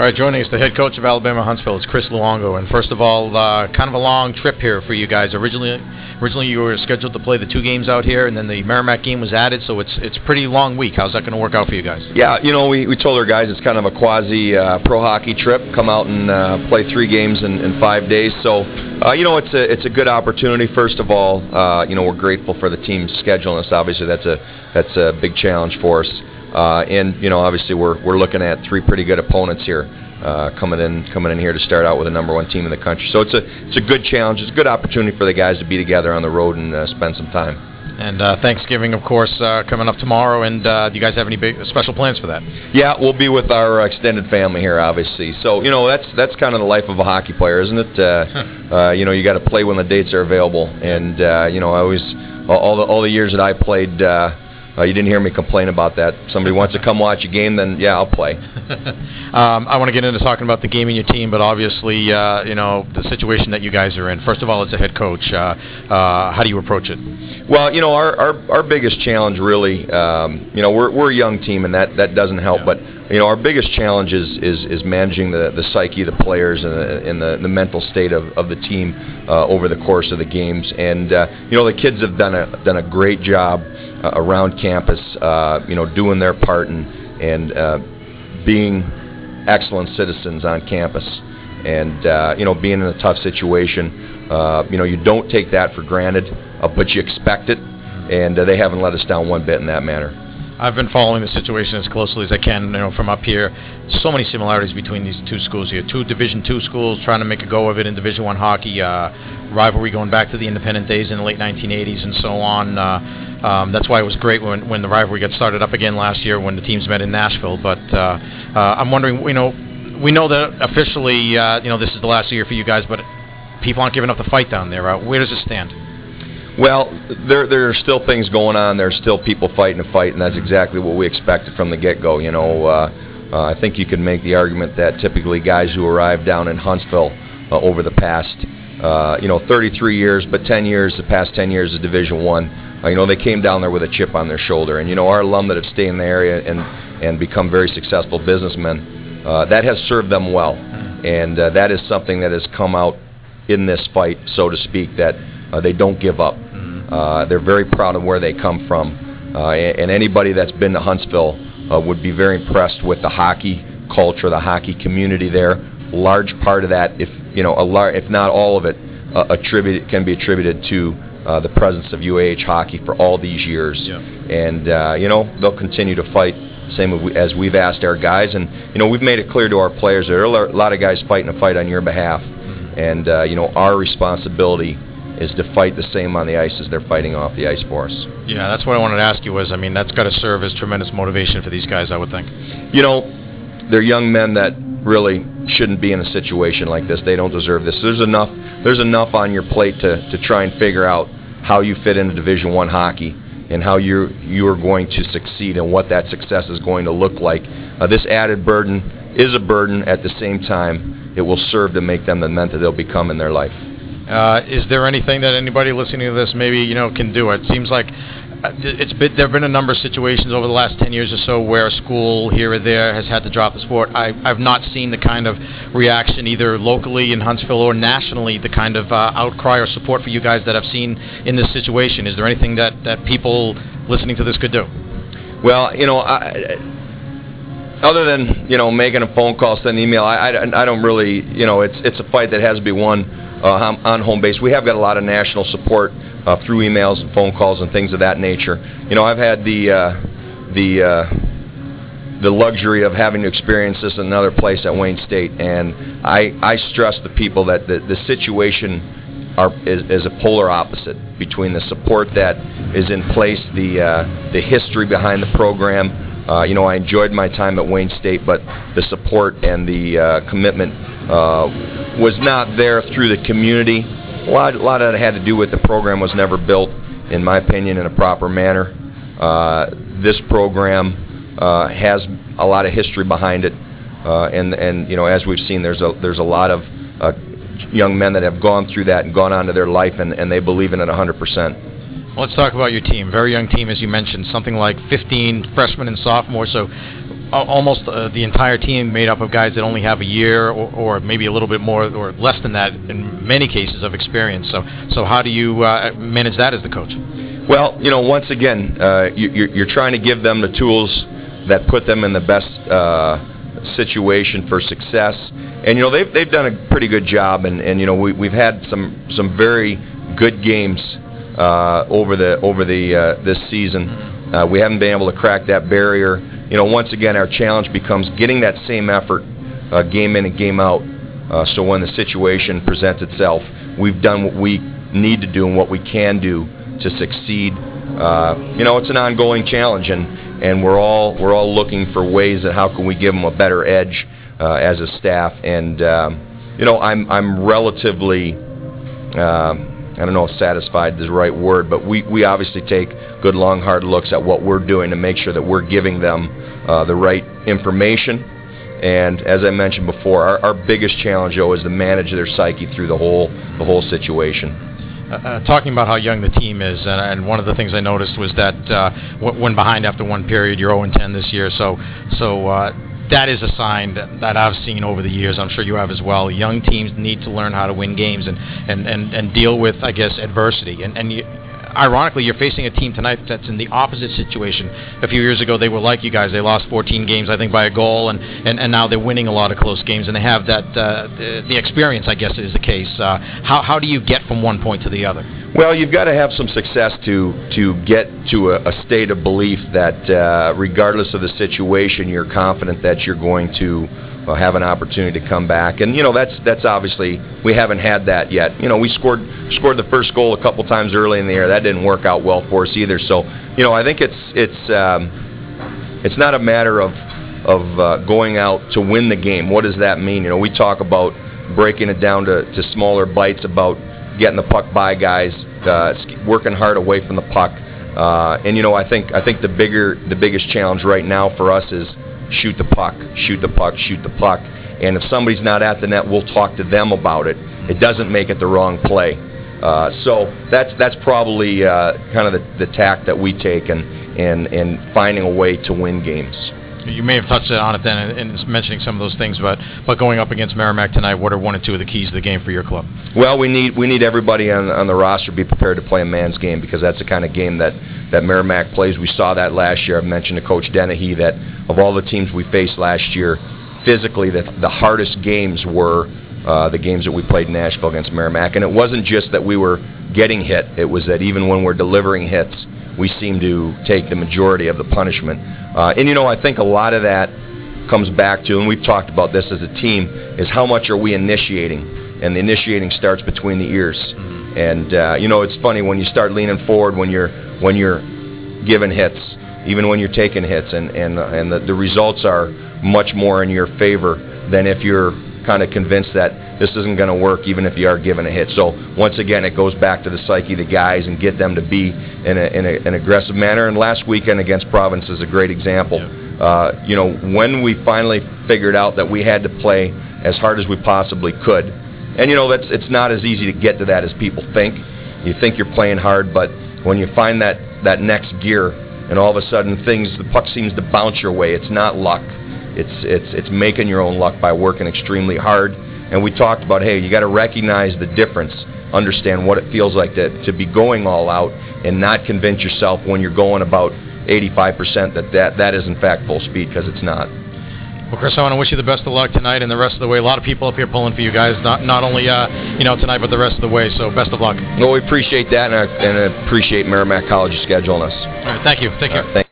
All right, joining us, the head coach of Alabama Huntsville is Chris Luongo. And first of all, uh, kind of a long trip here for you guys. Originally, originally you were scheduled to play the two games out here, and then the Merrimack game was added, so it's it's pretty long week. How's that going to work out for you guys? Yeah, you know, we, we told our guys it's kind of a quasi uh, pro hockey trip. Come out and uh, play three games in, in five days. So, uh, you know, it's a it's a good opportunity. First of all, uh, you know, we're grateful for the team scheduling us. Obviously, that's a that's a big challenge for us. Uh, and you know, obviously, we're we're looking at three pretty good opponents here. Uh, coming in, coming in here to start out with the number one team in the country. So it's a it's a good challenge. It's a good opportunity for the guys to be together on the road and uh, spend some time. And uh, Thanksgiving, of course, uh, coming up tomorrow. And uh, do you guys have any big special plans for that? Yeah, we'll be with our extended family here, obviously. So you know that's that's kind of the life of a hockey player, isn't it? Uh, uh, you know, you got to play when the dates are available. And uh, you know, I always all the all the years that I played. Uh, you didn't hear me complain about that. Somebody wants to come watch a game, then yeah, I'll play. um, I want to get into talking about the game and your team, but obviously, uh, you know, the situation that you guys are in. First of all, as a head coach, uh, uh, how do you approach it? Well, you know, our our, our biggest challenge really, um, you know, we're we're a young team, and that that doesn't help, Yeah. but. You know, our biggest challenge is is, is managing the, the psyche of the players and the, and the, the mental state of, of the team uh, over the course of the games. And uh, you know, the kids have done a done a great job uh, around campus. Uh, you know, doing their part and and uh, being excellent citizens on campus. And uh, you know, being in a tough situation, you know, you don't take that for granted, but you expect it. And they haven't let us down one bit in that manner. I've been following the situation as closely as I can, you know, from up here. So many similarities between these two schools here. Two Division two schools trying to make a go of it in Division one hockey. Uh, rivalry going back to the independent days in the late 1980s and so on. Uh, um, that's why it was great when when the rivalry got started up again last year when the teams met in Nashville. But uh, uh, I'm wondering, you know, we know that officially, uh, you know, this is the last year for you guys, but people aren't giving up the fight down there. Where does it stand? Well, there there are still things going on. There's still people fighting a fight, and that's exactly what we expected from the get-go. You know, uh, uh, I think you could make the argument that typically guys who arrive down in Huntsville uh, over the past, uh, you know, 33 years, but 10 years, the past 10 years of Division One, uh, you know, they came down there with a chip on their shoulder. And you know, our alum that have stayed in the area and and become very successful businessmen, uh, that has served them well, and that is something that has come out in this fight, so to speak, that they don't give up. Uh, they're very proud of where they come from, uh, and, anybody that's been to Huntsville uh, would be very impressed with the hockey culture, the hockey community there. Large part of that, if you know, a lar- if not all of it, uh, attributed can be attributed to uh, the presence of UAH hockey for all these years. Yeah. And uh, you know, they'll continue to fight. Same as we- as we've asked our guys, and you know, we've made it clear to our players there are a lot of guys fighting a fight on your behalf, and uh, you know, our responsibility is to fight the same on the ice as they're fighting off the ice for us. Yeah, that's what I wanted to ask you. Was I mean, that's got to serve as tremendous motivation for these guys, I would think. You know, they're young men that really shouldn't be in a situation like this. They don't deserve this. There's enough. There's enough on your plate to to try and figure out how you fit into Division One hockey and how you you are going to succeed and what that success is going to look like. Uh, this added burden is a burden. At the same time, it will serve to make them the men that they'll become in their life. Uh, is there anything that anybody listening to this maybe you know can do? It seems like uh, it's been there have been a number of situations over the last 10 years or so where a school here or there has had to drop the sport. I, I've not seen the kind of reaction either locally in Huntsville or nationally, the kind of uh, outcry or support for you guys that I've seen in this situation. Is there anything that, that people listening to this could do? Well, you know, I, other than you know making a phone call, send an email, I, I, I don't really, you know, it's it's a fight that has to be won uh, on home base. We have got a lot of national support uh, through emails and phone calls and things of that nature. You know, I've had the uh, the uh, the luxury of having to experience this in another place at Wayne State, and I I stress the people that the the situation are is, is a polar opposite between the support that is in place, the uh, the history behind the program. Uh, you know, I enjoyed my time at Wayne State, but the support and the uh, commitment uh, was not there through the community. A lot, a lot of it had to do with the program was never built, in my opinion, in a proper manner. Uh, this program uh, has a lot of history behind it, uh, and and you know, as we've seen, there's a there's a lot of uh, young men that have gone through that and gone on to their life, and, and they believe in it 100 percent. Let's talk about your team. Very young team, as you mentioned, something like 15 freshmen and sophomores. So, almost uh, the entire team made up of guys that only have a year or, or, maybe a little bit more or less than that in many cases of experience. So, so how do you uh, manage that as the coach? Well, you know, once again, uh, you, you're trying to give them the tools that put them in the best uh, situation for success. And you know, they've they've done a pretty good job, and, and you know, we, we've had some some very good games uh, over the over the uh, this season. Uh, we haven't been able to crack that barrier. You know, once again, our challenge becomes getting that same effort, uh, game in and game out. Uh, so when the situation presents itself, we've done what we need to do and what we can do to succeed. Uh, you know, it's an ongoing challenge, and and we're all we're all looking for ways that how can we give them a better edge uh, as a staff. And um, you know, I'm I'm relatively. Um, I don't know if satisfied is the right word, but we, we obviously take good, long, hard looks at what we're doing to make sure that we're giving them uh, the right information. And as I mentioned before, our, our biggest challenge, though, is to manage their psyche through the whole the whole situation. Uh, uh, talking about how young the team is, and, and, one of the things I noticed was that uh, when behind after one period, you're 0-10 this year. So, so uh, that is a sign that, that I've seen over the years. I'm sure you have as well. Young teams need to learn how to win games and and and, and deal with, I guess, adversity. And and you, ironically, you're facing a team tonight that's in the opposite situation. A few years ago, they were like you guys. They lost 14 games, I think, by a goal, and, and, and now they're winning a lot of close games, and they have that uh, the, the experience, I guess, is the case. Uh, how, how do you get from one point to the other? Well, you've got to have some success to to get to a, a state of belief that, uh, regardless of the situation, you're confident that you're going to uh, have an opportunity to come back. And you know that's that's obviously we haven't had that yet. You know we scored scored the first goal a couple times early in the year. That didn't work out well for us either. So you know I think it's it's um, it's not a matter of of uh, going out to win the game. What does that mean? You know we talk about breaking it down to, to smaller bites about getting the puck by guys, uh, working hard away from the puck. Uh, and you know, I think I think the bigger the biggest challenge right now for us is shoot the puck, shoot the puck, shoot the puck. And if somebody's not at the net, we'll talk to them about it. It doesn't make it the wrong play. Uh, so that's that's probably uh, kind of the, the tack that we take and and and finding a way to win games. You may have touched on it then in, mentioning some of those things, but but going up against Merrimack tonight, what are one or two of the keys to the game for your club? Well, we need we need everybody on on the roster to be prepared to play a man's game because that's the kind of game that that Merrimack plays. We saw that last year. I mentioned to Coach Dennehy that of all the teams we faced last year, physically the the hardest games were uh, the games that we played in Nashville against Merrimack, and it wasn't just that we were getting hit; it was that even when we're delivering hits, we seem to take the majority of the punishment. Uh, and you know, I think a lot of that comes back to, and we've talked about this as a team, is how much are we initiating? And the initiating starts between the ears. Mm-hmm. And uh, you know, it's funny when you start leaning forward when you're when you're giving hits, even when you're taking hits, and and and the, the results are much more in your favor than if you're kind of convinced that this isn't going to work even if you are given a hit. So once again, it goes back to the psyche of the guys and get them to be in, a, in a, an aggressive manner. And last weekend against Providence is a great example. Uh, you know, when we finally figured out that we had to play as hard as we possibly could, and you know that's it's not as easy to get to that as people think. You think you're playing hard, but when you find that that next gear, and all of a sudden things the puck seems to bounce your way. It's not luck. It's it's it's making your own luck by working extremely hard. And we talked about hey, you got to recognize the difference, understand what it feels like to to be going all out, and not convince yourself when you're going about 85% that that, that is in fact full speed because it's not. Well, Chris, I want to wish you the best of luck tonight and the rest of the way. A lot of people up here pulling for you guys, not not only uh, you know tonight, but the rest of the way. So best of luck. Well, we appreciate that, and I, and I appreciate Merrimack College scheduling us. All right, thank you. Take care.